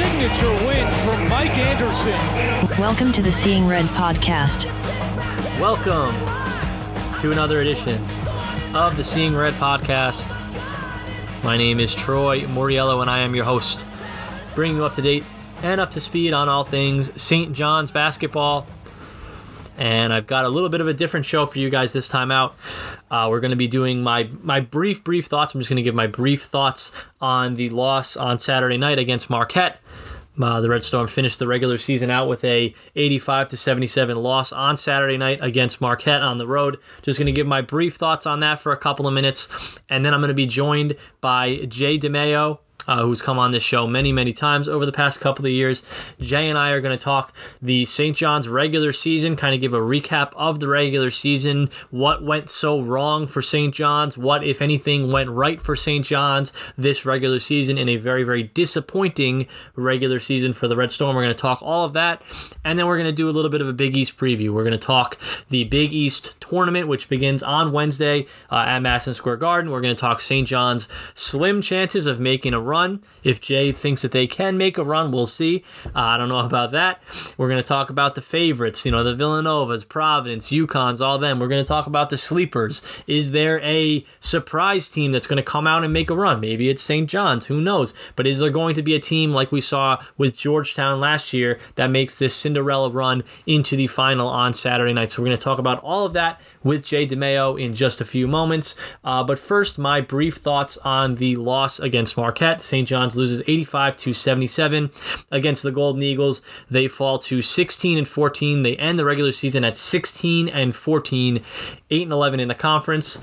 signature win for Mike Anderson. Welcome to the Seeing Red podcast. Welcome to another edition of the Seeing Red podcast. My name is Troy Moriello, and I am your host, bringing you up to date and up to speed on all things St. John's basketball. And I've got a little bit of a different show for you guys this time out. Uh, we're going to be doing my my brief brief thoughts. I'm just going to give my brief thoughts on the loss on Saturday night against Marquette. Uh, the Red Storm finished the regular season out with a 85 to 77 loss on Saturday night against Marquette on the road. Just going to give my brief thoughts on that for a couple of minutes, and then I'm going to be joined by Jay Dimaio, uh, who's come on this show many, many times over the past couple of years. Jay and I are going to talk the St. John's regular season, kind of give a recap of the regular season, what went so wrong for St. John's, what, if anything, went right for St. John's this regular season in a very, very disappointing regular season for the Red Storm. We're going to talk all of that, and then we're going to do a little bit of a Big East preview. We're going to talk the Big East tournament, which begins on Wednesday uh, at Madison Square Garden. We're going to talk St. John's slim chances of making a run. If Jay thinks that they can make a run, we'll see. Uh, I don't know about that. We're going to talk about the favorites, you know, the Villanovas, Providence, UConns, all them. We're going to talk about the sleepers. Is there a surprise team that's going to come out and make a run? Maybe it's St. John's, who knows? But is there going to be a team like we saw with Georgetown last year that makes this Cinderella run into the final on Saturday night? So we're going to talk about all of that with Jay Dimaio in just a few moments. Uh, but first, my brief thoughts on the loss against Marquette. St. John's loses 85 to 77 against the Golden Eagles. They fall to 16 and 14. They end the regular season at 16 and 14, 8 and 11 in the conference.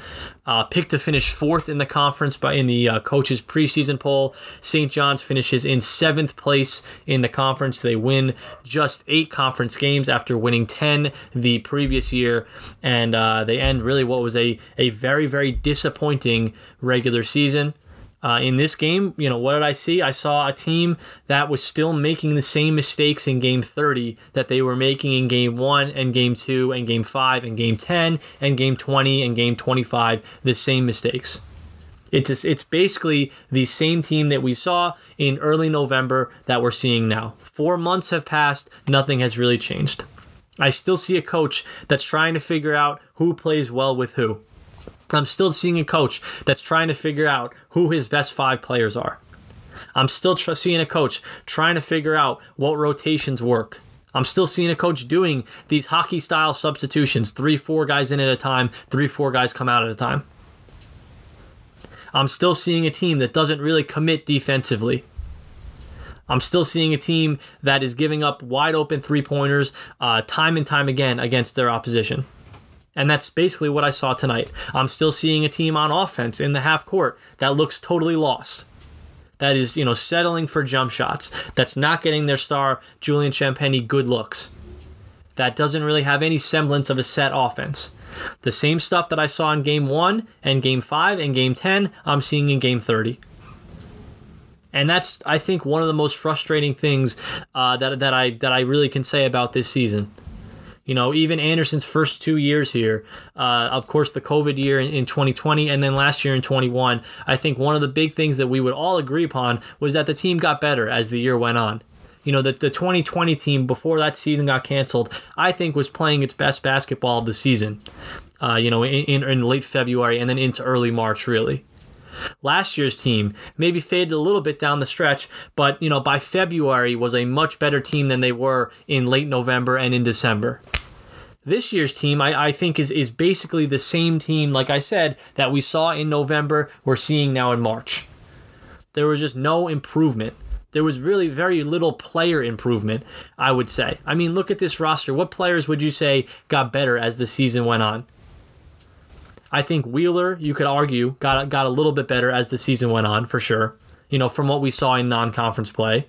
Uh, picked to finish fourth in the conference by in the uh, coaches preseason poll. St. John's finishes in seventh place in the conference. They win just eight conference games after winning ten the previous year, and uh, they end really what was a a very very disappointing regular season. Uh, in this game, you know, what did I see? I saw a team that was still making the same mistakes in game 30 that they were making in game 1 and game 2 and game 5 and game 10 and game 20 and game 25, the same mistakes. It's, it's basically the same team that we saw in early November that we're seeing now. Four months have passed, nothing has really changed. I still see a coach that's trying to figure out who plays well with who. I'm still seeing a coach that's trying to figure out who his best five players are. I'm still tr- seeing a coach trying to figure out what rotations work. I'm still seeing a coach doing these hockey style substitutions three, four guys in at a time, three, four guys come out at a time. I'm still seeing a team that doesn't really commit defensively. I'm still seeing a team that is giving up wide open three pointers uh, time and time again against their opposition. And that's basically what I saw tonight. I'm still seeing a team on offense in the half court that looks totally lost. That is, you know, settling for jump shots. That's not getting their star, Julian Champagnie, good looks. That doesn't really have any semblance of a set offense. The same stuff that I saw in game one and game five and game 10, I'm seeing in game 30. And that's, I think, one of the most frustrating things uh, that, that I that I really can say about this season. You know, even Anderson's first two years here, uh, of course, the COVID year in, in 2020 and then last year in 21, I think one of the big things that we would all agree upon was that the team got better as the year went on. You know, that the 2020 team before that season got canceled, I think was playing its best basketball of the season, uh, you know, in, in late February and then into early March, really. Last year's team maybe faded a little bit down the stretch, but you know by February was a much better team than they were in late November and in December. This year's team, I, I think, is, is basically the same team, like I said, that we saw in November, we're seeing now in March. There was just no improvement. There was really very little player improvement, I would say. I mean, look at this roster. What players would you say got better as the season went on? I think Wheeler, you could argue, got got a little bit better as the season went on, for sure. You know, from what we saw in non-conference play.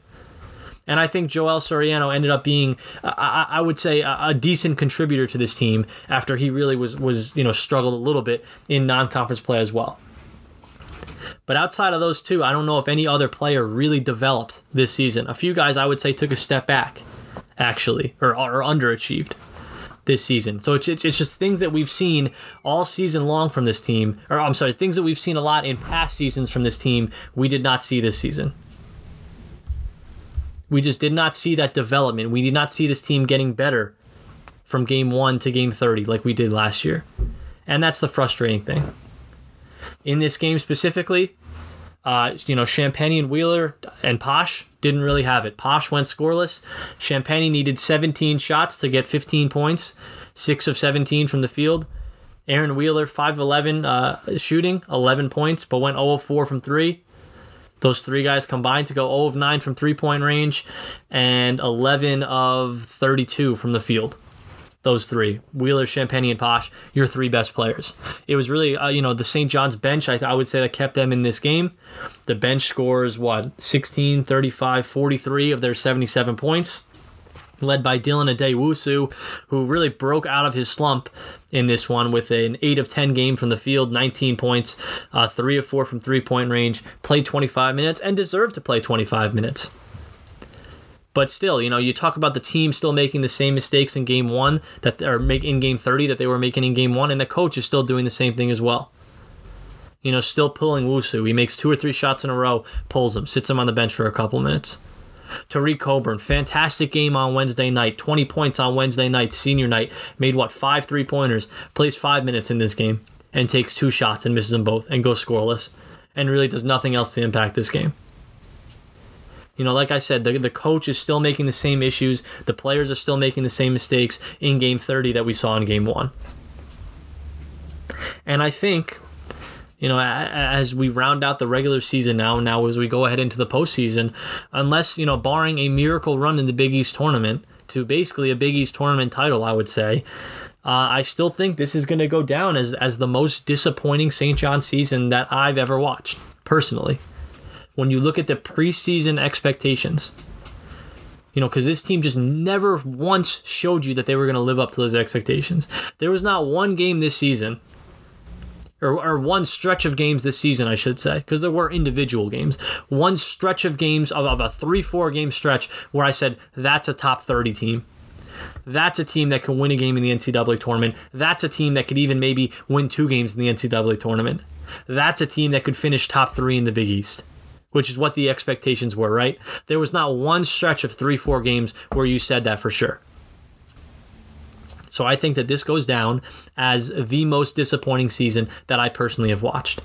And I think Joel Soriano ended up being, uh, I, I would say, a, a, decent contributor to this team after he really was was you know struggled a little bit in non-conference play as well. But outside of those two, I don't know if any other player really developed this season. A few guys I would say took a step back, actually, or, or underachieved. this season. So it's it's just things that we've seen all season long from this team, or I'm sorry, things that we've seen a lot in past seasons from this team. We did not see this season. We just did not see that development. We did not see this team getting better from game one to game 30 like we did last year. And that's the frustrating thing. In this game specifically, uh, you know, Champagnie and Wheeler and Posh didn't really have it. Posh went scoreless. Champagnie needed 17 shots to get 15 points, 6 of 17 from the field. Aaron Wheeler, 5'11 uh, shooting, 11 points, but went 0 of 4 from 3. Those three guys combined to go 0 of 9 from three point range and 11 of 32 from the field those three Wheeler, Champagnie, and Posh, your three best players. It was really, uh, you know, the St. John's bench, I, I would say that kept them in this game. The bench scores, what, 16, 35, 43 of their 77 points, led by Dylan Addae-Wusu, who really broke out of his slump in this one with an 8 of 10 game from the field, 19 points, uh, 3 of 4 from three point range, played 25 minutes, and deserved to play 25 minutes. But still, you know, you talk about the team still making the same mistakes in game one that are make in game 30 that they were making in game one, and the coach is still doing the same thing as well. You know, still pulling Wusu. He makes two or three shots in a row, pulls him, sits him on the bench for a couple minutes. Tareq Coburn, fantastic game on Wednesday night. 20 points on Wednesday night, senior night. Made what, five three pointers. Plays five minutes in this game and takes two shots and misses them both and goes scoreless and really does nothing else to impact this game. You know, like I said, the, the coach is still making the same issues. The players are still making the same mistakes in game 30 that we saw in game one. And I think, you know, as we round out the regular season now, now as we go ahead into the postseason, unless, you know, barring a miracle run in the Big East tournament to basically a Big East tournament title, I would say, uh, I still think this is going to go down as, as the most disappointing St. John season that I've ever watched, personally when you look at the preseason expectations. You know, because this team just never once showed you that they were going to live up to those expectations. There was not one game this season, or, or one stretch of games this season, I should say, because there were individual games. One stretch of games of, of a 3 4 game stretch where I said, that's a top 30 team. That's a team that can win a game in the NCAA tournament. That's a team that could even maybe win two games in the NCAA tournament. That's a team that could finish top three in the Big East which is what the expectations were, right? There was not one stretch of three, four games where you said that for sure. So I think that this goes down as the most disappointing season that I personally have watched.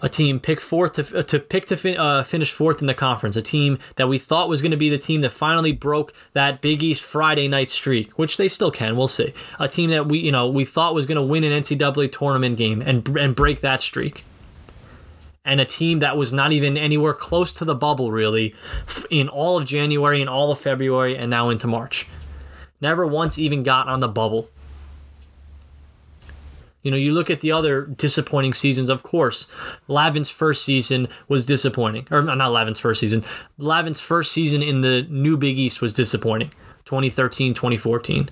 A team pick fourth to, uh, to pick to fin- uh, finish fourth in the conference. A team that we thought was going to be the team that finally broke that Big East Friday night streak, which they still can. We'll see. A team that we you know we thought was going to win an NCAA tournament game and and break that streak and a team that was not even anywhere close to the bubble really in all of January and all of February and now into March. Never once even got on the bubble. You know, you look at the other disappointing seasons, of course. Lavin's first season was disappointing. Or not Lavin's first season. Lavin's first season in the new Big East was disappointing. 2013, 2014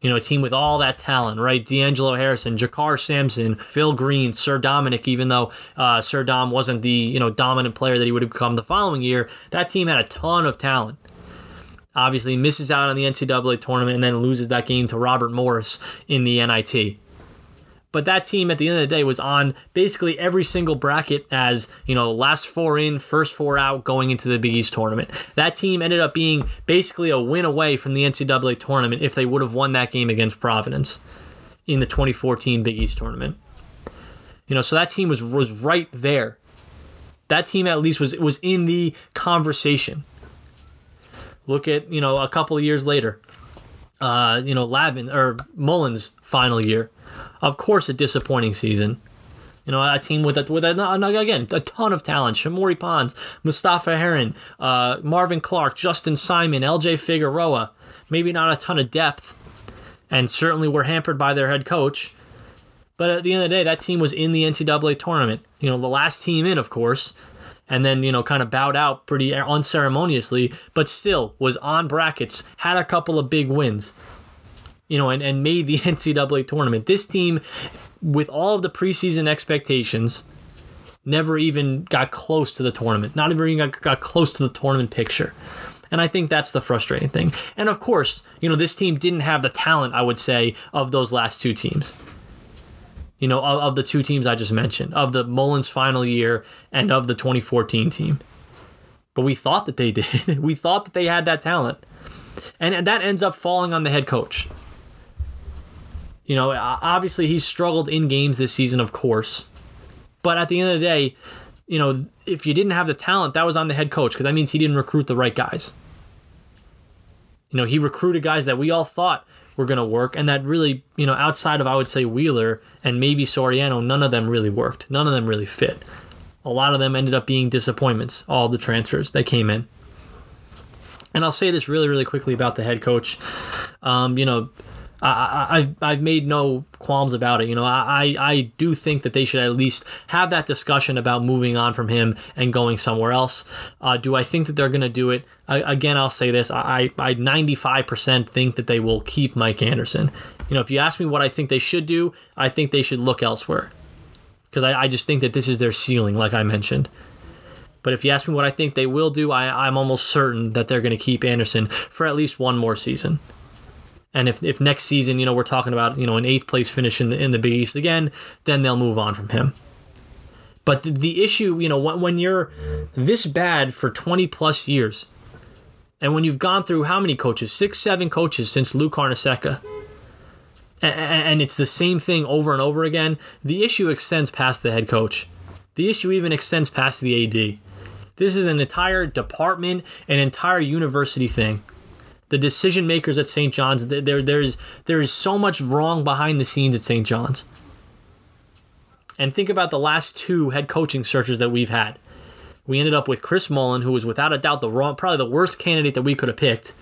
you know, a team with all that talent, right? D'Angelo Harrison, JaKarr Sampson, Phil Greene, Sir Dominic, even though uh, Sir Dom wasn't the, you know, dominant player that he would have become the following year, that team had a ton of talent. Obviously misses out on the NCAA tournament and then loses that game to Robert Morris in the NIT. But that team at the end of the day was on basically every single bracket as, you know, last four in, first four out going into the Big East tournament. That team ended up being basically a win away from the NCAA tournament if they would have won that game against Providence in the 2014 Big East tournament. You know, so that team was was right there. That team at least was was in the conversation. Look at, you know, a couple of years later. Uh, you know, Lavin or Mullins' final year of course, a disappointing season. You know, a team with a, with a, again a ton of talent: Shamorie Ponds, Mustafa Heron, uh, Marvin Clark, Justin Simon, L.J. Figueroa. Maybe not a ton of depth, and certainly were hampered by their head coach. But at the end of the day, that team was in the NCAA tournament. You know, the last team in, of course, and then you know kind of bowed out pretty unceremoniously, but still was on brackets, had a couple of big wins you know, and, and made the NCAA tournament. This team, with all of the preseason expectations, never even got close to the tournament. Not even got, got close to the tournament picture. And I think that's the frustrating thing. And of course, you know, this team didn't have the talent, I would say, of those last two teams. You know, of, of the two teams I just mentioned, of the Mullins final year and of the 2014 team. But we thought that they did. we thought that they had that talent. And, and that ends up falling on the head coach. You know, obviously he's struggled in games this season, of course. But at the end of the day, you know, if you didn't have the talent, that was on the head coach because that means he didn't recruit the right guys. You know, he recruited guys that we all thought were going to work, and that really, you know, outside of I would say Wheeler and maybe Soriano, none of them really worked. None of them really fit. A lot of them ended up being disappointments. All the transfers that came in. And I'll say this really, really quickly about the head coach. Um, you know, I, have I've made no qualms about it. You know, I, I do think that they should at least have that discussion about moving on from him and going somewhere else. Uh, do I think that they're going to do it? I, again, I'll say this: I, I 95% think that they will keep Mike Anderson. You know, if you ask me what I think they should do, I think they should look elsewhere because I, I just think that this is their ceiling, like I mentioned. But if you ask me what I think they will do, I, I'm almost certain that they're going to keep Anderson for at least one more season. And if, if next season, you know, we're talking about, you know, an eighth place finish in the, in the Big East again, then they'll move on from him. But the, the issue, you know, when, when you're this bad for 20 plus years, and when you've gone through how many coaches? Six, seven coaches since Lou Carnesecca. And it's the same thing over and over again. The issue extends past the head coach. The issue even extends past the AD. This is an entire department, an entire university thing the decision makers at St. John's. There, there's there is so much wrong behind the scenes at St. John's. And think about the last two head coaching searches that we've had. We ended up with Chris Mullin, who was without a doubt the wrong, probably the worst candidate that we could have picked.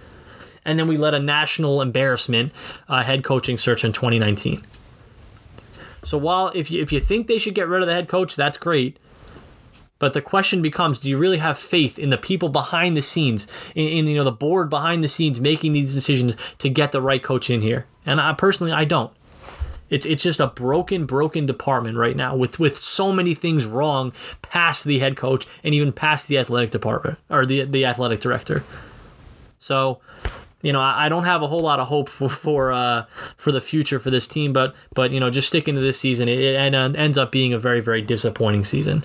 And then we led a national embarrassment uh, head coaching search in 2019. So while if you if you think they should get rid of the head coach, that's great. But the question becomes: Do you really have faith in the people behind the scenes, in, in, you know the board behind the scenes making these decisions to get the right coach in here? And I personally, I don't. It's it's just a broken, broken department right now with with so many things wrong past the head coach and even past the athletic department or the the athletic director. So you know, I, don't have a whole lot of hope for for uh, for the future for this team, but but you know, just sticking to this season, it, it ends up being a very very disappointing season.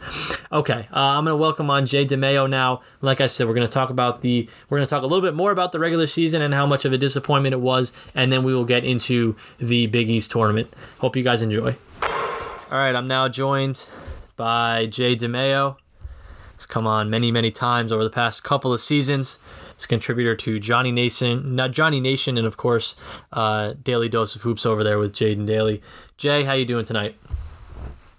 Okay, uh, I'm gonna welcome on Jay Dimaio now. Like I said, we're gonna talk about the we're gonna talk a little bit more about the regular season and how much of a disappointment it was, and then we will get into the Big East tournament. Hope you guys enjoy. All right, I'm now joined by Jay Dimaio. He's come on many many times over the past couple of seasons. A contributor to Johnny Nation, not Johnny Nation, and of course, uh, Daily Dose of Hoops over there with Jaden Daly. Jay, how you doing tonight?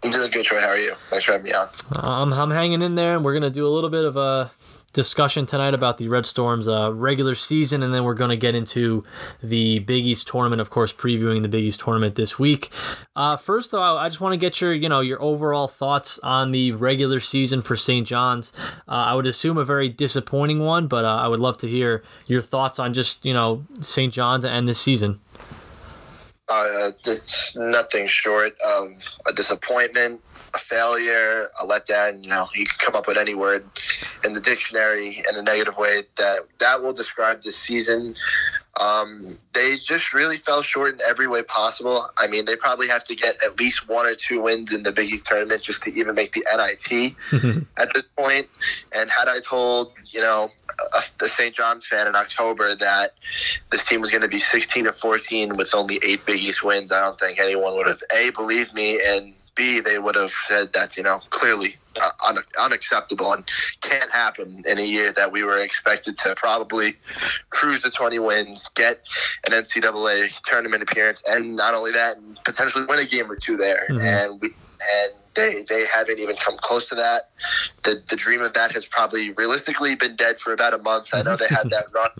I'm doing good, Troy. How are you? Thanks for having me on. Um, I'm hanging in there, and we're gonna do a little bit of a discussion tonight about the Red Storm's uh, regular season, and then we're going to get into the Big East tournament. Of course, previewing the Big East tournament this week. Uh, first, though, I just want to get your you know your overall thoughts on the regular season for St. John's. Uh, I would assume a very disappointing one, but uh, I would love to hear your thoughts on just you know St. John's and this season. Uh, it's nothing short of a disappointment a failure, a letdown. You know, you can come up with any word in the dictionary in a negative way that that will describe this season. Um, they just really fell short in every way possible. I mean, they probably have to get at least one or two wins in the Big East tournament just to even make the NIT at this point. And had I told, you know, a, a St. John's fan in October that this team was going to be 16 to 14 with only eight Big East wins, I don't think anyone would have A, believed me, and B, they would have said that, you know, clearly uh, un- unacceptable and can't happen in a year that we were expected to probably cruise to 20 wins, get an NCAA tournament appearance, and not only that, potentially win a game or two there. Mm-hmm. And we and they they haven't even come close to that. The the dream of that has probably realistically been dead for about a month. I know they had that run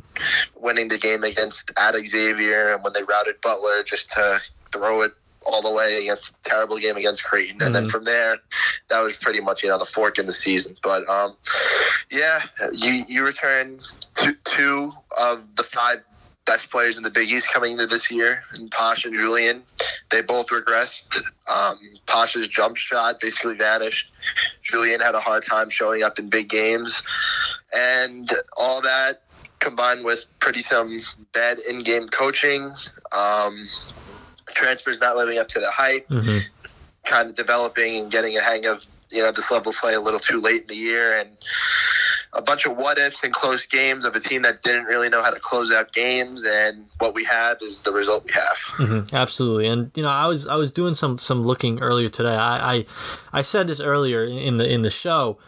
winning the game against at Xavier and when they routed Butler just to throw it all the way against a terrible game against Creighton, and mm-hmm. then from there, that was pretty much you know the fork in the season. But um, yeah, you you return two, two of the five best players in the Big East coming into this year, and Posh and Julian. They both regressed. Um, Posh's jump shot basically vanished. Julian had a hard time showing up in big games, and all that combined with pretty some bad in-game coaching, um, transfers not living up to the hype, hmm kind of developing and getting a hang of you know this level of play a little too late in the year, and a bunch of what ifs and close games of a team that didn't really know how to close out games. And what we have is the result we have. hmm Absolutely, and you know, I was I was doing some some looking earlier today. I, I I said this earlier in the in the show.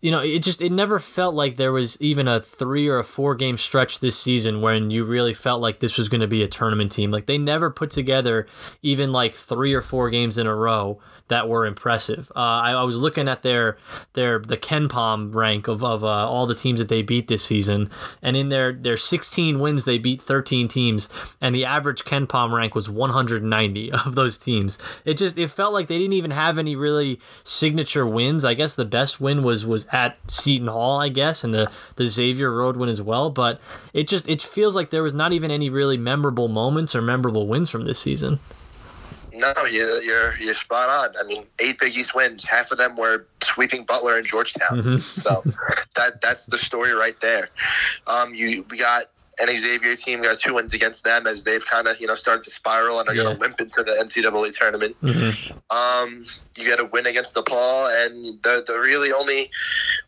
You know, it just it never felt like there was even a three or a four game stretch this season when you really felt like this was going to be a tournament team. Like they never put together even like three or four games in a row that were impressive. Uh, I, I was looking at their their the KenPom rank of, of uh, all the teams that they beat this season, and in their their 16 wins, they beat 13 teams, and the average KenPom rank was 190 of those teams. It just it felt like they didn't even have any really signature wins. I guess the best win was was at Seton Hall, I guess, and the the Xavier Road win as well. But it just it feels like there was not even any really memorable moments or memorable wins from this season. No, you, you're you're spot on. I mean, eight Big East wins. Half of them were sweeping Butler and Georgetown. Mhm. So that that's the story right there. Um, you we got an Xavier team got two wins against them as they've kind of you know started to spiral and are Yeah. going to limp into the NCAA tournament. Mm-hmm. Um, you got a win against DePaul, and the the really only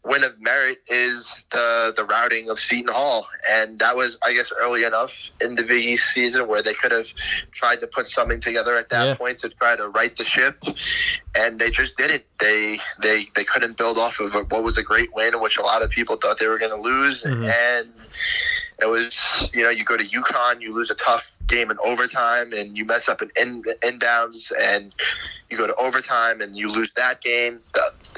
win of merit is the the routing of Seton Hall, and that was I guess early enough in the Big East season where they could have tried to put something together at that Yeah. point to try to right the ship, and they just didn't. They they they couldn't build off of what was a great win, which a lot of people thought they were going to lose, Mhm. and it was you know you go to UConn, you lose a tough game in overtime, and you mess up an in inbounds, and you go to overtime and you lose that game.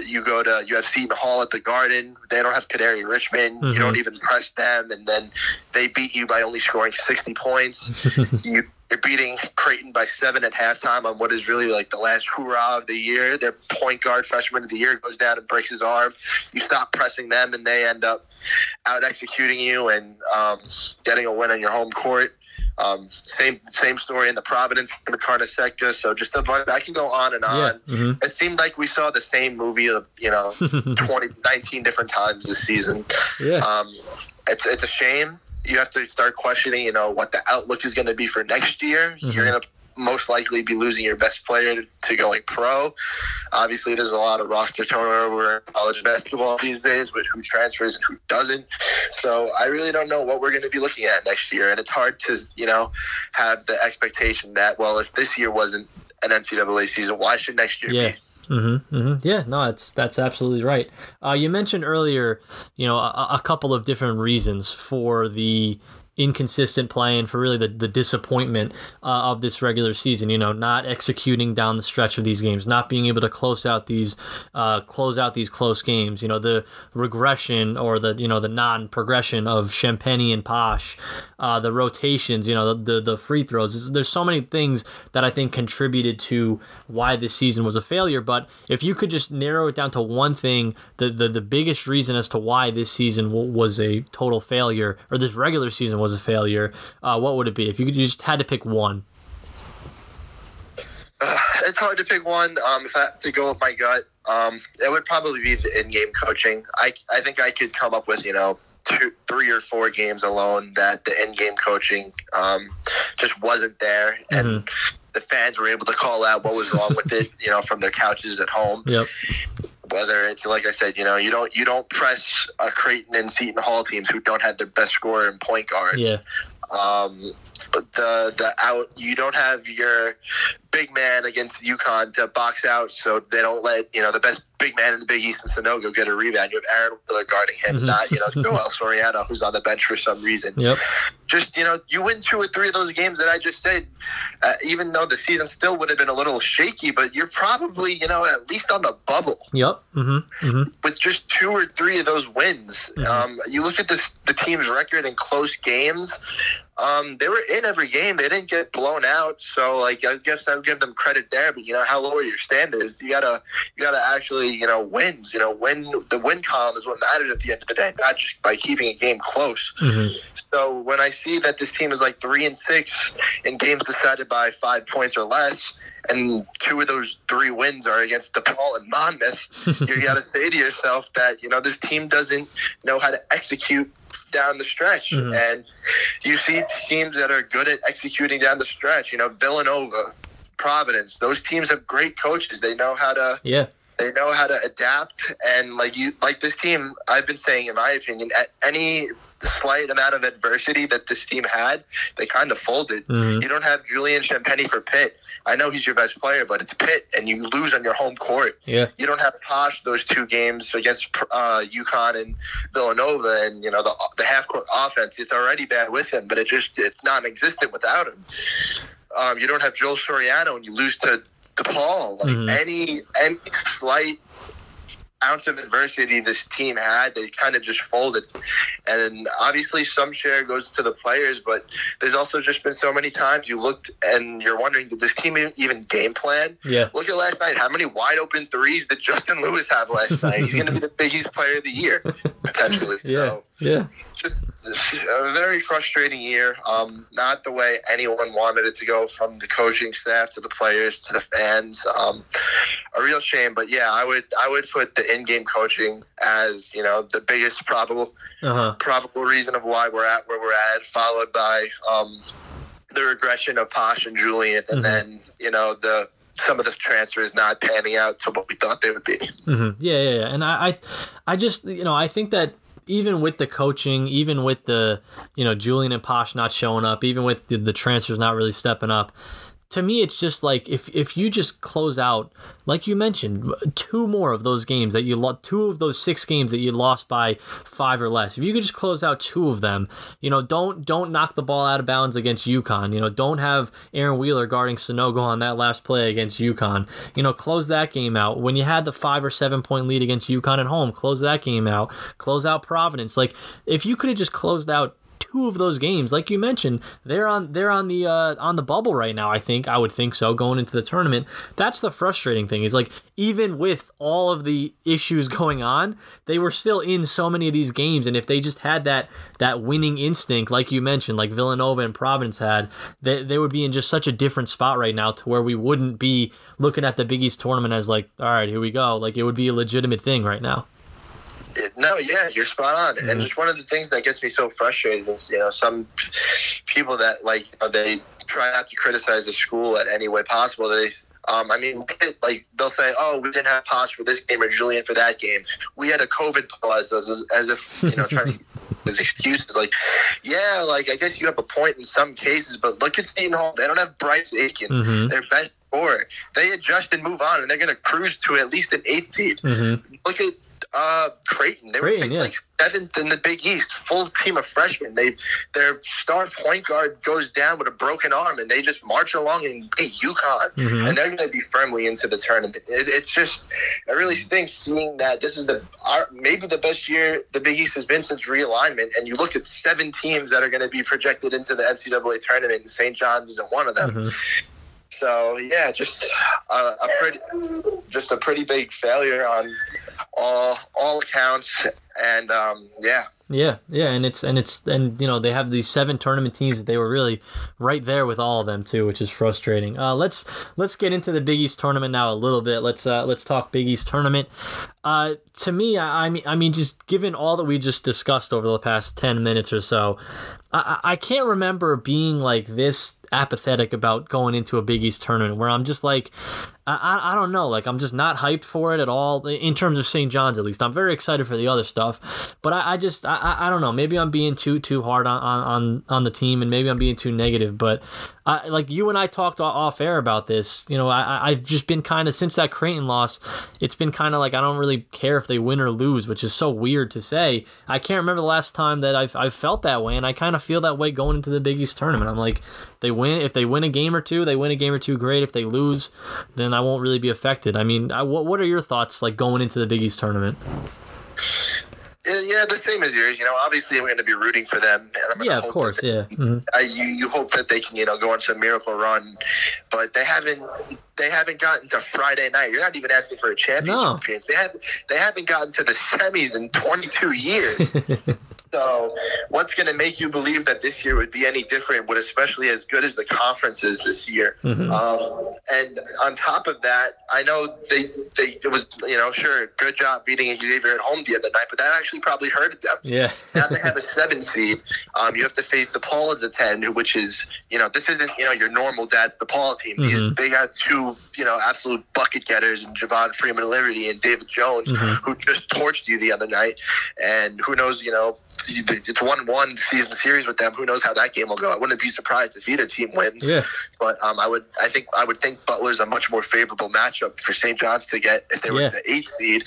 You go to you have Seton Hall at the Garden. They don't have Kadary Richmond. Mhm. You don't even press them, and then they beat you by only scoring sixty points. you, you're beating Creighton by seven at halftime on what is really like the last hoorah of the year. Their point guard freshman of the year goes down and breaks his arm. You stop pressing them, and they end up out executing you and um, getting a win on your home court. Um, same same story in the Providence and the Carnesecca. So just a bunch. I can go on and Yeah. on. hmm It seemed like we saw the same movie, of you know, 20, 19 different times this season. yeah. Um, it's it's a shame. You have to start questioning, you know, what the outlook is going to be for next year. Mhm. You're going to most likely be losing your best player to going pro. Obviously, there's a lot of roster turnover in college basketball these days with who transfers and who doesn't. So I really don't know what we're going to be looking at next year, and it's hard to, you know, have the expectation that well, if this year wasn't an NCAA season, why should next year Yeah. be? Mm-hmm, mm-hmm. Yeah, no, that's that's absolutely right. Uh, you mentioned earlier, you know, a, a couple of different reasons for the inconsistent play and for really the, the disappointment uh, of this regular season. You know, not executing down the stretch of these games, not being able to close out these uh, close out these close games. You know, the regression or the you know the non progression of Champagnie and Posh, uh, the rotations. You know, the, the the free throws. There's, so many things that I think contributed to why this season was a failure. But if you could just narrow it down to one thing, the the, the biggest reason as to why this season was a total failure or this regular season was a failure, uh, what would it be? If you could you just had to pick one. Uh, it's hard to pick one. Um, if I had to go with my gut, um, it would probably be the in-game coaching. I, I think I could come up with you know two, three or four games alone that the in-game coaching um, just wasn't there, and the fans were able to call out what was wrong with it. You know, from their couches at home. Yep. Whether it's like I said, you know, you don't you don't press a Creighton and Seton Hall teams who don't have their best scorer and point guard. Yeah. Um, but the the out you don't have your big man against UConn to box out, so they don't let you know the best big man in the Big East and Sanogo get a rebound. You have Aaron Wheeler guarding him, Mhm. not you know Joel Soriano who's on the bench for some reason. Yep. Just you know, you win two or three of those games that I just said. Uh, even though the season still would have been a little shaky, but you're probably you know at least on the bubble Yep. Mm-hmm. Mm-hmm. with just two or three of those wins. Mhm. Um, you look at this the team's record in close games. Um, they were in every game. They didn't get blown out. So, like, I guess I would give them credit there. But you know, how low are your standards? You gotta, you gotta actually, you know, wins. You know, win the win column is what matters at the end of the day, not just by keeping a game close. Mm-hmm. So when I see that this team is like three and six in games decided by five points or less, and two of those three wins are against DePaul and Monmouth, you got to say to yourself that you know this team doesn't know how to execute down the stretch. Mhm. And you see teams that are good at executing down the stretch. You know, Villanova, Providence. Those teams have great coaches. They know how to Yeah. they know how to adapt and like you like this team i've been saying in my opinion at any slight amount of adversity that this team had they kind of folded Mhm. you don't have julian champagnie for pitt i know he's your best player but it's pitt and you lose on your home court Yeah. you don't have Posh those two games against uh, UConn and Villanova, and you know the the half court offense. It's already bad with him, but it just it's non-existent without him. Um, you don't have Joel Soriano, and you lose to DePaul. Like Mhm. any any slight ounce of adversity this team had, they kind of just folded. And obviously, some share goes to the players, but there's also just been so many times you looked and you're wondering, did this team even game plan? Yeah. Look at last night. How many wide open threes did Justin Lewis have last night? He's going to be the biggest player of the year, potentially. Yeah. So Yeah. just, just a very frustrating year. Um, not the way anyone wanted it to go from the coaching staff to the players to the fans. Um, a real shame. But yeah, I would I would put the in-game coaching as you know the biggest probable Uh huh. probable reason of why we're at where we're at, followed by um, the regression of Posh and Julian, and Mhm. then you know the some of the transfers not panning out to what we thought they would be. hmm Yeah, yeah, yeah. And I, I, I just, you know, I think that even with the coaching, even with the, you know, Julian and Posh not showing up, even with the, the transfers not really stepping up, to me, it's just like if if you just close out, like you mentioned, two more of those games that you lost, two of those six games that you lost by five or less. If you could just close out two of them, you know, don't don't knock the ball out of bounds against UConn. You know, don't have Aaron Wheeler guarding Sanogo on that last play against UConn. You know, close that game out. When you had the five or seven point lead against UConn at home, close that game out. Close out Providence. Like if you could have just closed out two of those games like you mentioned they're on they're on the uh, on the bubble right now i think i would think so going into the tournament. That's the frustrating thing is like even with all of the issues going on they were still in so many of these games and if they just had that that winning instinct like you mentioned like villanova and providence had they, they would be in just such a different spot right now to where we wouldn't be looking at the big east tournament as like all right here we go. Like it would be a legitimate thing right now It- No, yeah, you're spot on. And Mhm. it's one of the things that gets me so frustrated is, you know, some people that like you know, they try not to criticize the school at any way possible. They, um, I mean, like they'll say, "Oh, we didn't have Posh for this game or Julian for that game. We had a COVID pause," as, as if you know, trying to as excuses. Like, yeah, like I guess you have a point in some cases, but look at Seton Hall. They don't have Bryce Aiken. mm-hmm. Their best scorer. They adjust and move on, and they're going to cruise to at least an eighth seed Mm-hmm. look at uh, Creighton. They Creighton, were yeah. like seventh in the Big East, full team of freshmen. They their star point guard goes down with a broken arm, and they just march along and beat UConn, Mhm. and they're going to be firmly into the tournament. It, it's just, I really think seeing that this is the our, maybe the best year the Big East has been since realignment, and you look at seven teams that are going to be projected into the NCAA tournament, and St. John's isn't one of them. Mhm. So yeah, just a, a pretty, just a pretty big failure on all all accounts, and um, yeah, Yeah, yeah, and it's and it's and you know they have these seven tournament teams that they were really right there with all of them too, which is frustrating. Uh, let's let's get into the Big East tournament now a little bit. Let's uh, let's talk Big East tournament. Uh, to me, I, I mean, I mean, just given all that we just discussed over the past ten minutes or so, I I can't remember being like this apathetic about going into a Big East tournament where I'm just like, I, I, don't know, like I'm just not hyped for it at all in terms of St. John's at least. I'm very excited for the other stuff, but I, I just I, I- don't know. Maybe I'm being too too hard on, on, on, the team, and maybe I'm being too negative. But I, like you and I talked off air about this. You know, I- I've just been kind of since that Creighton loss, it's been kind of like I don't really care if they win or lose, which is so weird to say. I can't remember the last time that I've I've felt that way, and I kind of feel that way going into the Big East tournament. I'm like, they win if they win a game or two, they win a game or two, great. If they lose, then I won't really be affected. I mean, I, what what are your thoughts like going into the Big East tournament? yeah, yeah, the same as yours. You know, obviously we're going to be rooting for them. And I'm Yeah, of course, that yeah. hmm I, you, you hope that they can, you know, go on some miracle run, but they haven't. They haven't gotten to Friday night. You're not even asking for a championship No. appearance. They have. They haven't gotten to the semis in 22 years. So, what's going to make you believe that this year would be any different? Would especially as good as the conference is this year? Mhm. Um, and on top of that, I know they they it was you know sure good job beating Xavier at home the other night, but that actually probably hurted them. Yeah. now they have a seven seed. Um, you have to face DePaul as a ten, which is you know this isn't you know your normal dad's DePaul team. These Mhm. they got two you know absolute bucket getters and Javon Freeman Liberty and David Jones Mhm. who just torched you the other night, and who knows you know it's one one season series with them. Who knows how that game will go? I wouldn't be surprised if either team wins. Yeah. But um, I would, I think, I would think Butler's a much more favorable matchup for St. John's to get if they were Yeah. the eighth seed.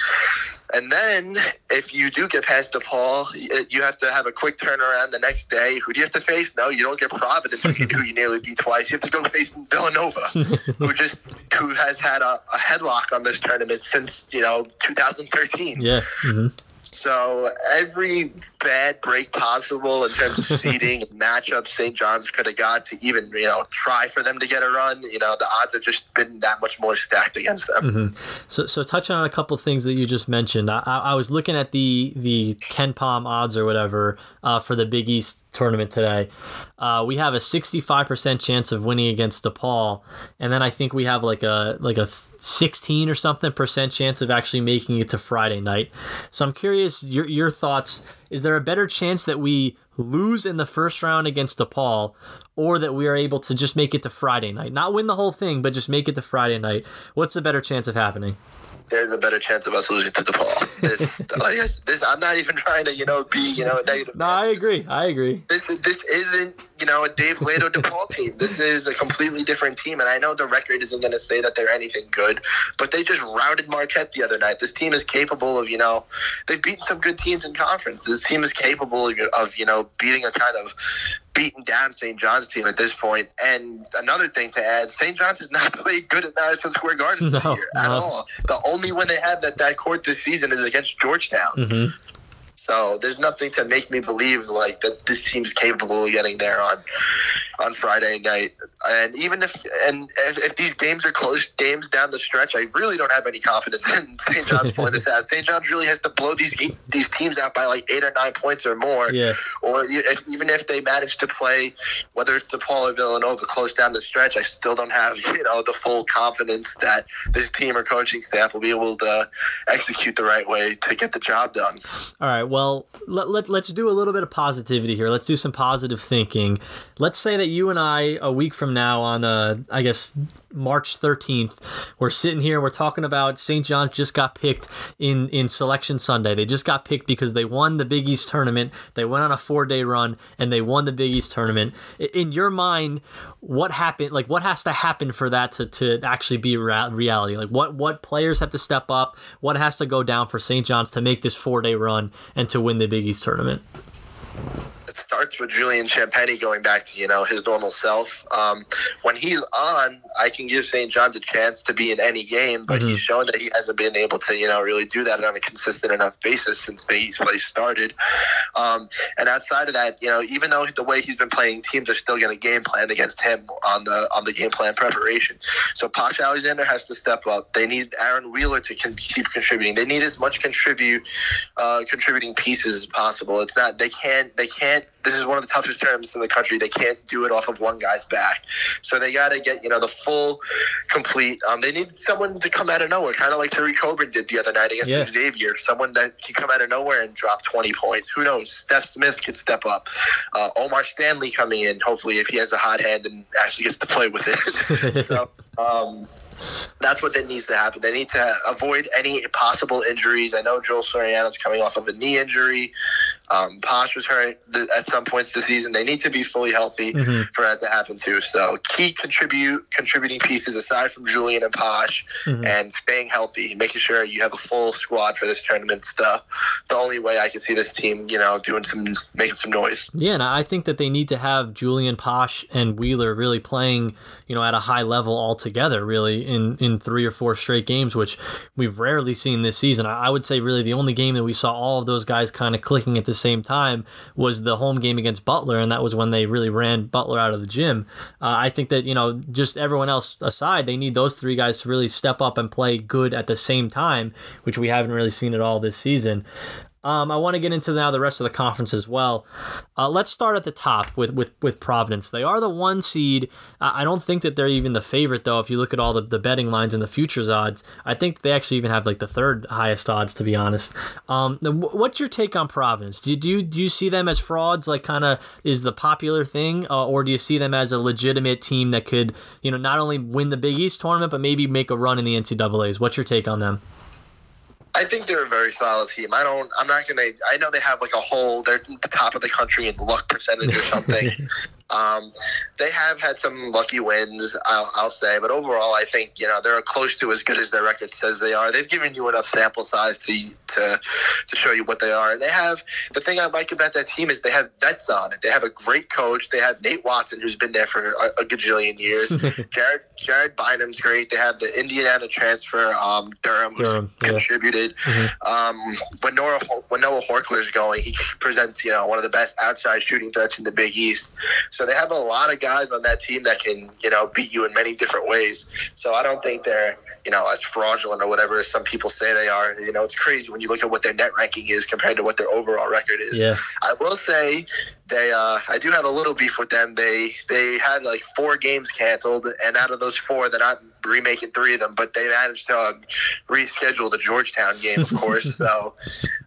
And then if you do get past DePaul, you have to have a quick turnaround the next day. Who do you have to face? No, you don't get Providence, who you, you nearly beat twice. You have to go face Villanova, who just who has had a, a headlock on this tournament since you know 2013. Yeah. hmm So every bad break possible in terms of seeding and matchups St. John's could have got to even you know try for them to get a run. You know the odds have just been that much more stacked against them. hmm So, so touching on a couple things that you just mentioned, I, I was looking at the the KenPom odds or whatever uh, for the Big East tournament today. Uh, we have a 65% chance of winning against DePaul, and then I think we have like a like a 16 or something percent chance of actually making it to Friday night. So I'm curious your your thoughts. Is there a better chance that we lose in the first round against DePaul, or that we are able to just make it to Friday night, not win the whole thing, but just make it to Friday night? What's the better chance of happening? There's a better chance of us losing to DePaul. This, like, this, I'm not even trying to you know be you know a negative. No, I agree. I agree. this this isn't you know a Dave Leitao DePaul team. This is a completely different team, and I know the record isn't going to say that they're anything good, but they just routed Marquette the other night. This team is capable of you know they've beaten some good teams in conference. This team is capable of, you know beating a kind of beaten down St. John's team at this point. And another thing to add, St. John's has not played good at Madison Square Garden this No, year at no. all. The only win they have at that court this season is against Georgetown. hmm So there's nothing to make me believe like that this team's capable of getting there on on Friday night. And even if and if, if these games are close games down the stretch, I really don't have any confidence in St. John's pulling this out. St. John's really has to blow these these teams out by like eight or nine points or more. Yeah. Or if, even if they manage to play, whether it's DePaul or Villanova, close down the stretch, I still don't have you know the full confidence that this team or coaching staff will be able to execute the right way to get the job done. All right. Well, let, let, let's do a little bit of positivity here. Let's do some positive thinking. Let's say that you and I, a week from now, on uh, I guess March 13th, we're sitting here. We're talking about St. John's just got picked in in Selection Sunday. They just got picked because they won the Big East tournament. They went on a four day run and they won the Big East tournament. In your mind, what happened? Like, what has to happen for that to, to actually be rea- reality? Like, what what players have to step up? What has to go down for St. John's to make this four day run and to win the Big East tournament? It with Julian Champagnie going back to you know his normal self. Um, when he's on, I can give St. John's a chance to be in any game, but Mhm. he's shown that he hasn't been able to you know really do that on a consistent enough basis since Big East play started. Um, and outside of that, you know, even though the way he's been playing, teams are still going to game plan against him on the on the game plan preparation. So Posh Alexander has to step up. They need Aaron Wheeler to con- keep contributing. They need as much contribute uh, contributing pieces as possible. It's not they can't they can't. This is one of the toughest tournaments in the country. They can't do it off of one guy's back. So they got to get you know the full, complete. Um, they need someone to come out of nowhere, kind of like Tareq Coburn did the other night against Yeah. Xavier. Someone that can come out of nowhere and drop twenty points. Who knows? Stef Smith could step up. Uh, O'Mar Stanley coming in. Hopefully, if he has a hot hand and actually gets to play with it. so. Um, that's what that needs to happen. They need to avoid any possible injuries. I know Joel Soriano's coming off of a knee injury. Um, Posh was hurt th- at some points this season. They need to be fully healthy Mhm. for that to happen too. So key contribute contributing pieces aside from Julian and Posh Mhm. and staying healthy, making sure you have a full squad for this tournament. The the only way I can see this team, you know, doing some making some noise. Yeah, and I think that they need to have Julian Posh and Wheeler really playing, you know, at a high level altogether, really in in three or four straight games, which we've rarely seen this season. I, I would say really the only game that we saw all of those guys kind of clicking at the same time was the home game against Butler, and that was when they really ran Butler out of the gym. Uh, I think that you know, just everyone else aside, they need those three guys to really step up and play good at the same time, which we haven't really seen at all this season. Um, I want to get into now the rest of the conference as well. Uh, let's start at the top with, with, with Providence. They are the one seed. I don't think that they're even the favorite, though. If you look at all the, the betting lines and the futures odds, I think they actually even have like the third highest odds, to be honest. Um, what's your take on Providence? Do you, do you, do you see them as frauds, like kind of is the popular thing, uh, or do you see them as a legitimate team that could, you know, not only win the Big East tournament, but maybe make a run in the NCAA's? What's your take on them? I think they're a very solid team. I don't. I'm not gonna. I know they have like a whole. They're the top of the country in luck percentage or something. Um, they have had some lucky wins, I'll, I'll, say, but overall, I think you know they're close to as good as their record says they are. They've given you enough sample size to to to show you what they are. And they have the thing I like about that team is they have vets on it. They have a great coach. They have Nate Watson, who's been there for a, a gajillion years. Jared Jared Bynum's great. They have the Indiana transfer, um, Durham, Durham yeah. contributed. Mm-hmm. Um, when Noah when Noah Horchler's going, he presents you know one of the best outside shooting threats in the Big East. So they have a lot of guys on that team that can, you know, beat you in many different ways. So I don't think they're, you know, as fraudulent or whatever some people say they are. You know, it's crazy when you look at what their net ranking is compared to what their overall record is. Yeah. I will say they uh, I do have a little beef with them. They they had like four games canceled, and out of those four, they're not remaking three of them, but they managed to uh, reschedule the Georgetown game, of course. so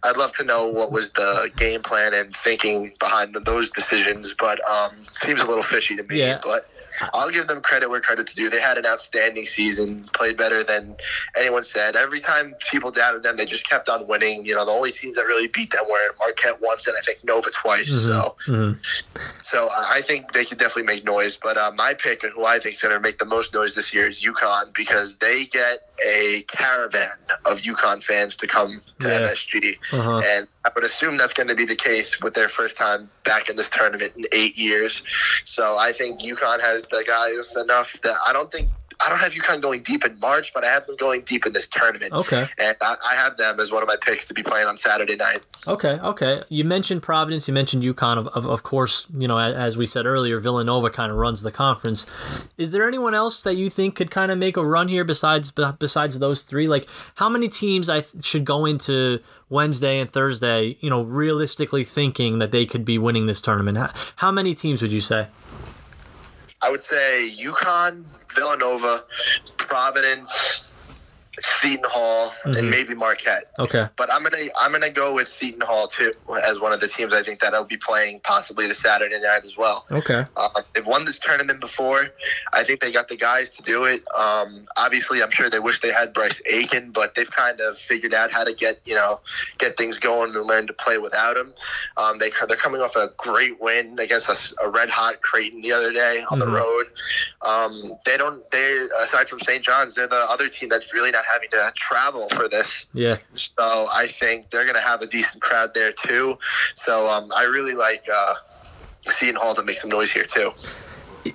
I'd love to know what was the game plan and thinking behind those decisions. But um, seems a little fishy to me. Yeah. But I'll give them credit where credit's due. They had an outstanding season, played better than anyone said. Every time people doubted them, they just kept on winning. You know, the only teams that really beat them were Marquette once and I think Nova twice. Mm-hmm. So, mm-hmm. so I think they could definitely make noise. But uh, my pick and who I think is going to make the most noise this year is UConn because they get a caravan of UConn fans to come to yeah. MSG, uh-huh. and I would assume that's going to be the case with their first time back in this tournament in eight years. So I think UConn has the guys enough that I don't think I don't have UConn going deep in March, but I have them going deep in this tournament. Okay. And I, I, have them as one of my picks to be playing on Saturday night. Okay, okay. You mentioned Providence, you mentioned UConn. Of, of, of course, you know, as we said earlier, Villanova kind of runs the conference. Is there anyone else that you think could kind of make a run here besides besides those three? Like, how many teams I th- should go into Wednesday and Thursday, you know, realistically thinking that they could be winning this tournament? How, how many teams would you say? I would say UConn, Villanova, Providence, Seton Hall, mm-hmm. and maybe Marquette. Okay. But I'm gonna I'm gonna go with Seton Hall too as one of the teams I think that I'll be playing possibly the Saturday night as well. Okay. Uh, they've won this tournament before. I think they got the guys to do it. Um, obviously, I'm sure they wish they had Bryce Aiken, but they've kind of figured out how to get you know get things going and learn to play without him. Um, they they're coming off a great win against a, a red hot Creighton the other day on mm-hmm. the road. Um, they don't they aside from St. John's, they're the other team that's really not having to travel for this. Yeah. So I think they're going to have a decent crowd there too. So um, I really like uh, Seton Hall to make some noise here too.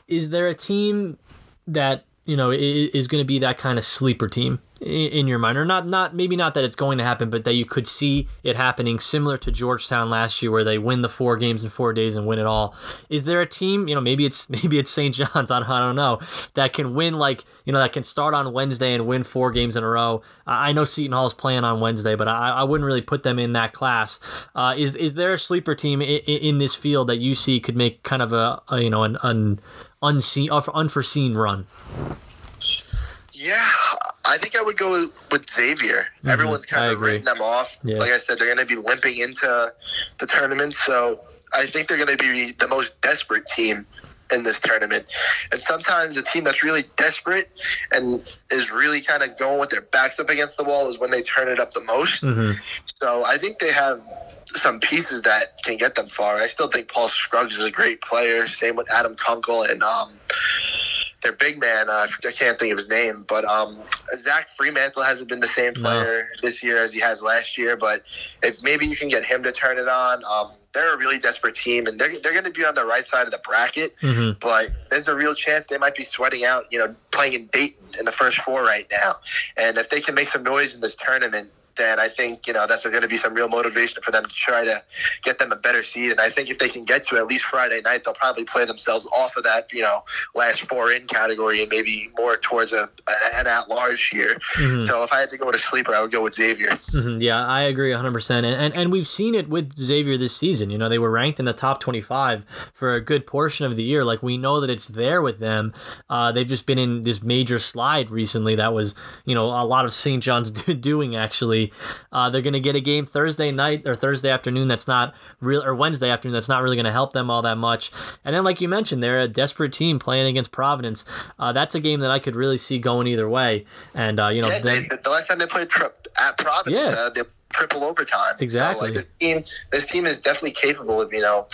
Is there a team that you know is going to be that kind of sleeper team? In your mind, or not? Not maybe not that it's going to happen, but that you could see it happening, similar to Georgetown last year, where they win the four games in four days and win it all. Is there a team? You know, maybe it's maybe it's St. John's. I don't, I don't know that can win like you know that can start on Wednesday and win four games in a row. I know Seton Hall's playing on Wednesday, but I, I wouldn't really put them in that class. Uh, is is there a sleeper team in, in, this field that you see could make kind of a, a you know an, an unseen unforeseen run? Yeah, I think I would go with Xavier. Mm-hmm. Everyone's kind of written them off. Yeah. Like I said, they're going to be limping into the tournament, so I think they're going to be the most desperate team in this tournament. And sometimes a team that's really desperate and is really kind of going with their backs up against the wall is when they turn it up the most. Mm-hmm. So I think they have some pieces that can get them far. I still think Paul Scruggs is a great player. Same with Adam Kunkel and um, their big man. Uh, I can't think of his name, but um, Zach Freemantle hasn't been the same player no. this year as he has last year. But if maybe you can get him to turn it on, um, they're a really desperate team, and they're they're going to be on the right side of the bracket. Mm-hmm. But there's a real chance they might be sweating out, you know, playing in Dayton in the first four right now. And if they can make some noise in this tournament, then I think you know that's going to be some real motivation for them to try to get them a better seed. And I think if they can get to at least Friday night, they'll probably play themselves off of that you know last four in category and maybe more towards a an at large here. Mm-hmm. So if I had to go with a sleeper, I would go with Xavier. Mm-hmm. Yeah, I agree 100. percent And and we've seen it with Xavier this season. You know, they were ranked in the top 25 for a good portion of the year. Like we know that it's there with them. Uh, they've just been in this major slide recently. That was you know a lot of St. John's doing actually. Uh, they're going to get a game Thursday night or Thursday afternoon. That's not real or Wednesday afternoon. That's not really going to help them all that much. And then like you mentioned, they're a desperate team playing against Providence. Uh, that's a game that I could really see going either way. And uh, you know, yeah, then, they, the last time they played at Providence, yeah. Uh, they triple overtime. Exactly. So, like, this team, this team is definitely capable of you know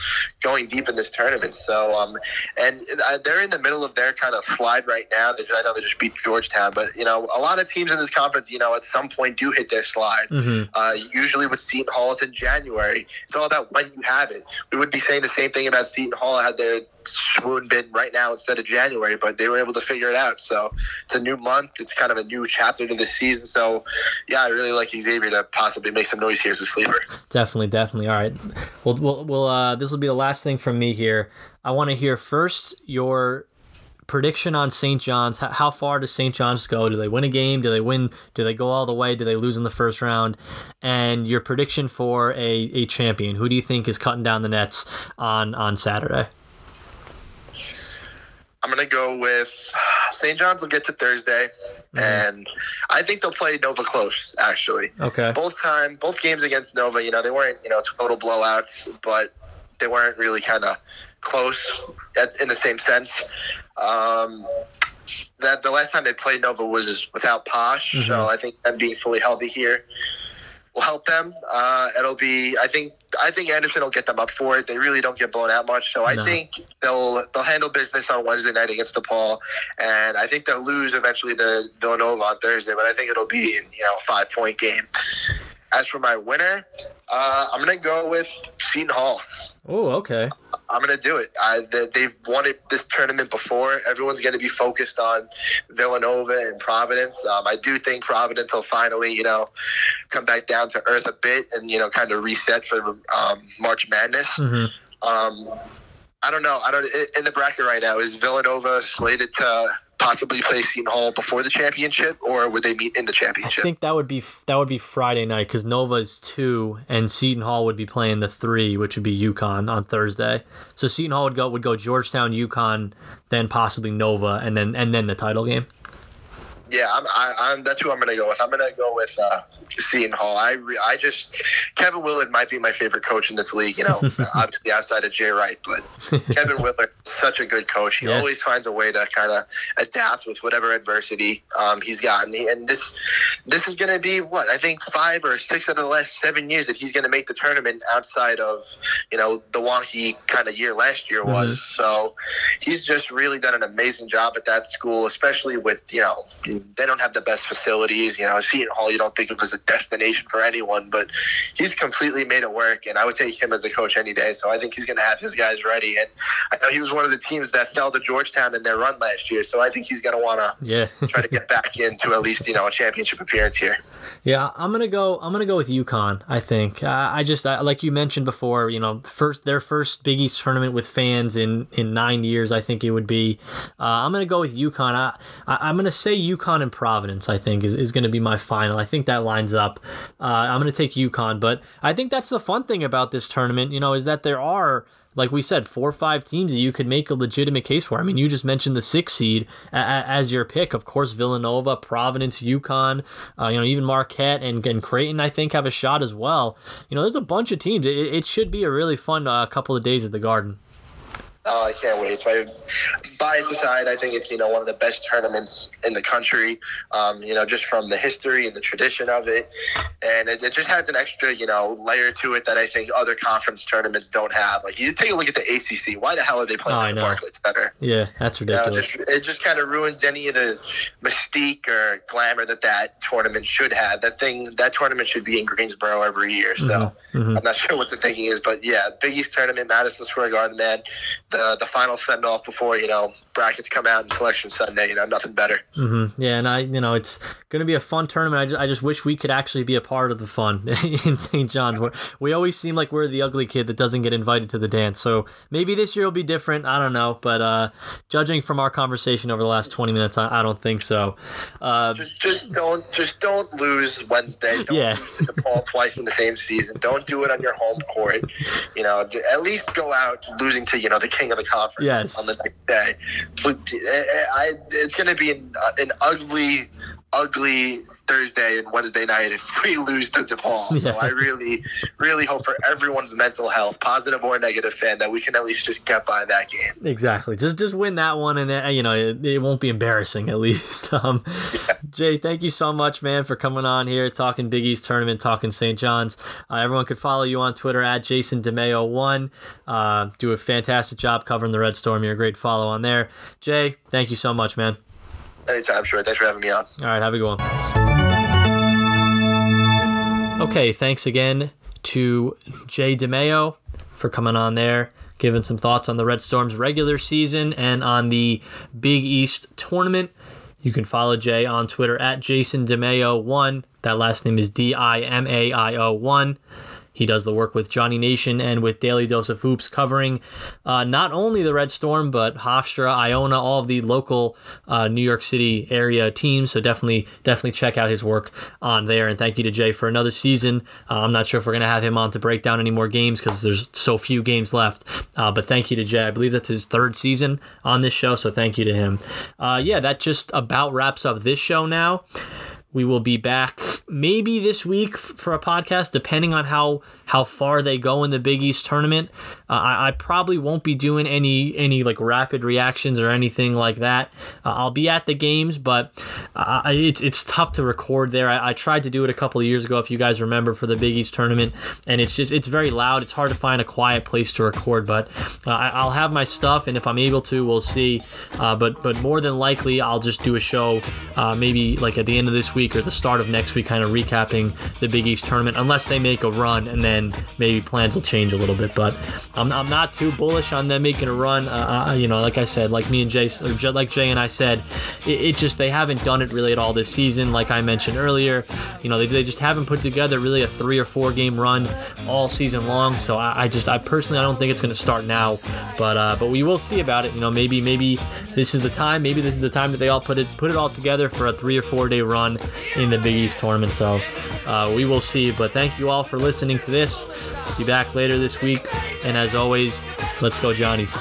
going deep in this tournament. So, um, and uh, they're in the middle of their kind of slide right now. They, I know they just beat Georgetown, but you know a lot of teams in this conference, you know, at some point do hit their slide. Mm-hmm. Uh, usually with Seton Hall, it's in January. It's all about when you have it. We would be saying the same thing about Seton Hall had their swoon been right now instead of January, but they were able to figure it out. So it's a new month. It's kind of a new chapter to the season. So yeah, I really like Xavier to possibly make some noise here as a sleeper. Definitely, definitely. All right, well, we'll, we'll uh, this will be the last thing from me here. I want to hear first your prediction on St. John's. How far does St. John's go? Do they win a game? Do they win? Do they go all the way? Do they lose in the first round? And your prediction for a, a champion. Who do you think is cutting down the nets on on Saturday? I'm gonna go with St. John's will get to Thursday, mm-hmm. and I think they'll play Nova close. Actually, okay. Both time, both games against Nova, you know, they weren't you know total blowouts, but they weren't really kind of close at, in the same sense. Um, that the last time they played Nova was without Posh, mm-hmm. so I think them being fully healthy here will help them. Uh, it'll be, I think, I think Anderson will get them up for it. They really don't get blown out much, so I no. think they'll they'll handle business on Wednesday night against DePaul, and I think they'll lose eventually to Villanova on Thursday. But I think it'll be in you know a five point game. As for my winner, uh, I'm gonna go with Seton Hall. Oh, okay. I'm going to do it. I, they've wanted this tournament before. Everyone's going to be focused on Villanova and Providence. Um, I do think Providence will finally, you know, come back down to earth a bit and, you know, kind of reset for um, March Madness. Mm-hmm. Um, I don't know. I don't in the bracket right now. Is Villanova slated to possibly play Seton Hall before the championship, or would they meet in the championship? I think that would be that would be Friday night because Nova is two, and Seton Hall would be playing the three, which would be UConn on Thursday. So Seton Hall would go would go Georgetown, UConn, then possibly Nova, and then and then the title game. Yeah, I'm, I, I'm, that's who I'm going to go with. I'm going to go with uh, Seton Hall. I, re, I just Kevin Willard might be my favorite coach in this league. You know, obviously outside of Jay Wright, but Kevin Willard is such a good coach. He yeah. always finds a way to kind of adapt with whatever adversity um, he's gotten. And this this is going to be what I think five or six of the last seven years that he's going to make the tournament outside of you know the wonky kind of year last year was. Mm-hmm. So he's just really done an amazing job at that school, especially with you know they don't have the best facilities. You know, Seton Hall, you don't think of as a destination for anyone, but he's completely made it work. And I would take him as a coach any day. So I think he's going to have his guys ready. And I know he was one of the teams that fell to Georgetown in their run last year. So I think he's going to want to yeah. try to get back into at least you know a championship appearance here. Yeah, I'm gonna go. I'm gonna go with UConn. I think. Uh, I just I, like you mentioned before. You know, first their first Big East tournament with fans in in nine years. I think it would be. Uh, I'm gonna go with UConn. I, I am gonna say UConn UConn and Providence, I think, is, is going to be my final. I think that lines up. Uh, I'm going to take UConn, but I think that's the fun thing about this tournament, you know, is that there are like we said, four or five teams that you could make a legitimate case for. I mean, you just mentioned the six seed as your pick. Of course, Villanova, Providence, UConn, uh, you know, even Marquette and, and Creighton, I think, have a shot as well. You know, there's a bunch of teams. It, it should be a really fun uh, couple of days at the Garden. Oh, I can't wait. So bias aside, I think it's you know one of the best tournaments in the country. Um, you know, just from the history and the tradition of it, and it, it, just has an extra you know layer to it that I think other conference tournaments don't have. Like you take a look at the ACC. Why the hell are they playing oh, at the Barclays Center? Yeah, that's ridiculous. You know, just, it just kind of ruins any of the mystique or glamour that that tournament should have. That thing, that tournament should be in Greensboro every year. So mm-hmm. Mm-hmm. I'm not sure what the thinking is, but yeah, Big East tournament, Madison Square Garden, man the the final send off before you know brackets come out and selection Sunday. You know, nothing better. Mm-hmm. Yeah, and I, you know, it's going to be a fun tournament. I just, I just wish we could actually be a part of the fun in St. John's. We're, we always seem like we're the ugly kid that doesn't get invited to the dance. So maybe this year will be different. I don't know, but uh, judging from our conversation over the last twenty minutes, I, I don't think so. Uh, just, just don't, just don't lose Wednesday. Don't Yeah. lose to DePaul twice in the same season. Don't do it on your home court. You know, at least go out losing to you know the king of the conference Yes. on the next day. Uh, I, it's going to be an, an ugly, ugly Thursday and Wednesday night if we lose to DePaul. Yeah. So I really, really hope for everyone's mental health, positive or negative fan, that we can at least just get by that game. Exactly. Just just win that one, and then you know it, it won't be embarrassing at least. Um, Jay, thank you so much, man, for coming on here, talking Big East tournament, talking St. John's. Uh, everyone could follow you on Twitter at Jason Dimaio one. Uh, do a fantastic job covering the Red Storm. You're a great follow on there. Jay, thank you so much, man. Anytime, sure. Thanks for having me on. All right, have a good one. Okay, thanks again to Jay Dimaio for coming on there, giving some thoughts on the Red Storm's regular season and on the Big East tournament. You can follow Jay on Twitter at Jason Dimaio1. That last name is D I M A I O 1. He does the work with Johnny Nation and with Daily Dose of Hoops, covering uh, not only the Red Storm, but Hofstra, Iona, all of the local uh, New York City area teams. So definitely, definitely check out his work on there. And thank you to Jay for another season. Uh, I'm not sure if we're going to have him on to break down any more games because there's so few games left. Uh, but thank you to Jay. I believe that's his third season on this show. So thank you to him. Uh, yeah, that just about wraps up this show now. We will be back maybe this week for a podcast, depending on how how far they go in the Big East tournament. Uh, I, I probably won't be doing any any like rapid reactions or anything like that. Uh, I'll be at the games, but uh, it's it's tough to record there. I, I tried to do it a couple of years ago, if you guys remember, for the Big East tournament, and it's just it's very loud. It's hard to find a quiet place to record, but uh, I, I'll have my stuff, and if I'm able to, we'll see. Uh, but but more than likely, I'll just do a show uh, maybe like at the end of this week or the start of next week, kind of recapping the Big East tournament, unless they make a run, and then maybe plans will change a little bit. But I'm, I'm not too bullish on them making a run. Uh, uh, you know, like I said, like me and Jay, or like Jay and I said, it, it just they haven't done it really at all this season. Like I mentioned earlier, you know, they, they just haven't put together really a three or four game run all season long. So I, I just, I personally, I don't think it's going to start now. But uh, but we will see about it. You know, maybe maybe this is the time. Maybe this is the time that they all put it put it all together for a three or four day run in the Big East tournament. So uh, we will see. But thank you all for listening to this. Be back later this week. And as always, let's go, Johnnies.